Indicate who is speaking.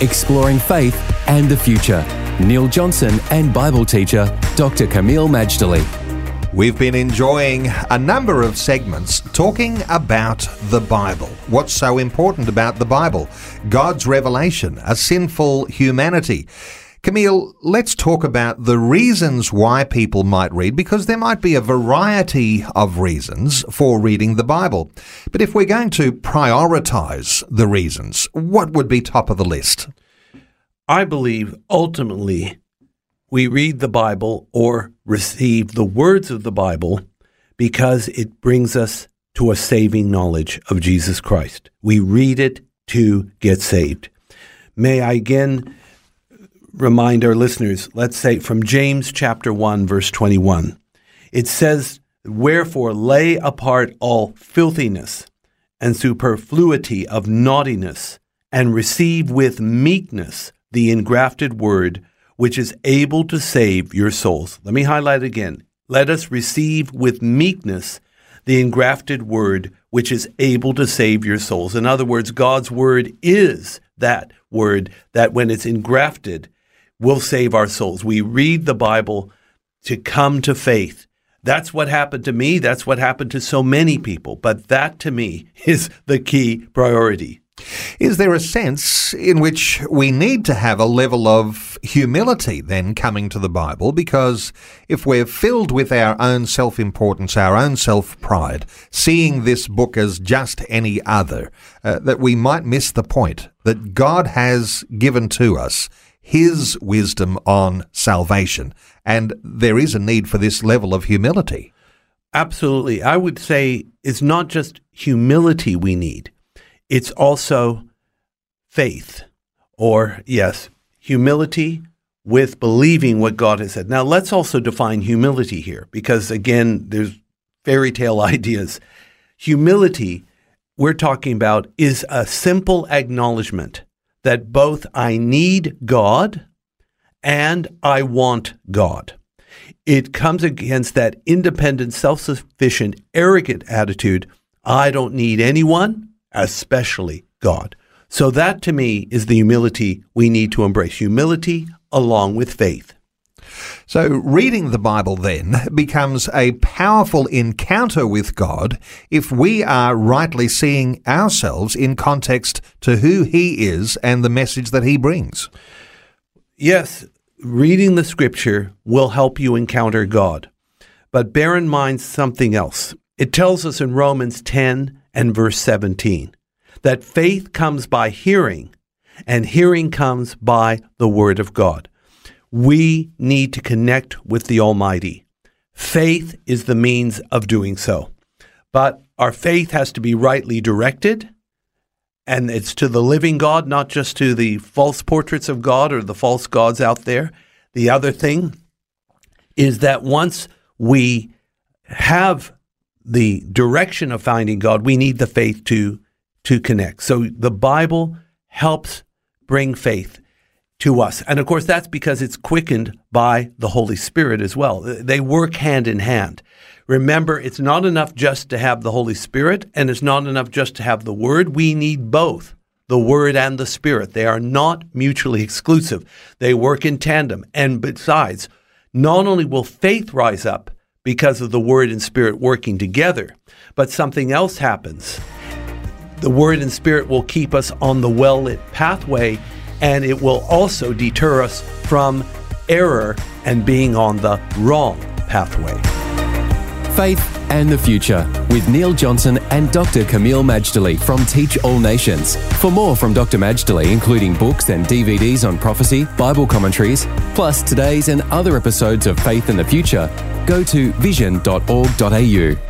Speaker 1: Exploring faith and the future. Neil Johnson and Bible teacher Dr. Kameel Majdali.
Speaker 2: We've been enjoying a number of segments talking about the Bible. What's so important about the Bible? God's revelation, a sinful humanity. Kameel, let's talk about the reasons why people might read, because there might be a variety of reasons for reading the Bible. But if we're going to prioritize the reasons, what would be top of the list?
Speaker 3: I believe ultimately we read the Bible or receive the words of the Bible because it brings us to a saving knowledge of Jesus Christ. We read it to get saved. May I again remind our listeners, let's say from James chapter 1 verse 21. It says, "Wherefore lay apart all filthiness and superfluity of naughtiness and receive with meekness the engrafted word which is able to save your souls." Let me highlight again. Let us receive with meekness the engrafted word which is able to save your souls. In other words, God's word is that word that when it's engrafted will save our souls. We read the Bible to come to faith. That's what happened to me. That's what happened to so many people. But that to me is the key priority.
Speaker 2: Is there a sense in which we need to have a level of humility then coming to the Bible? Because if we're filled with our own self importance, our own self pride, seeing this book as just any other, uh, that we might miss the point that God has given to us his wisdom on salvation. And there is a need for this level of humility.
Speaker 3: Absolutely. I would say it's not just humility we need, it's also faith, or yes, humility with believing what God has said. Now, let's also define humility here because, again, there's fairy tale ideas. Humility, we're talking about, is a simple acknowledgement that both I need God and I want God. It comes against that independent, self sufficient, arrogant attitude I don't need anyone, especially God. So, that to me is the humility we need to embrace humility along with faith.
Speaker 2: So, reading the Bible then becomes a powerful encounter with God if we are rightly seeing ourselves in context to who He is and the message that He brings.
Speaker 3: Yes, reading the scripture will help you encounter God. But bear in mind something else. It tells us in Romans 10 and verse 17 that faith comes by hearing, and hearing comes by the Word of God. We need to connect with the Almighty. Faith is the means of doing so. But our faith has to be rightly directed, and it's to the living God, not just to the false portraits of God or the false gods out there. The other thing is that once we have the direction of finding God, we need the faith to to connect. So the Bible helps bring faith to us. And of course, that's because it's quickened by the Holy Spirit as well. They work hand in hand. Remember, it's not enough just to have the Holy Spirit, and it's not enough just to have the Word. We need both the Word and the Spirit. They are not mutually exclusive, they work in tandem. And besides, not only will faith rise up because of the Word and Spirit working together, but something else happens. The Word and Spirit will keep us on the well lit pathway and it will also deter us from error and being on the wrong pathway.
Speaker 1: Faith and the Future with Neil Johnson and Dr. Kameel Majdali from Teach All Nations. For more from Dr. Majdali, including books and DVDs on prophecy, Bible commentaries, plus today's and other episodes of Faith and the Future, go to vision.org.au.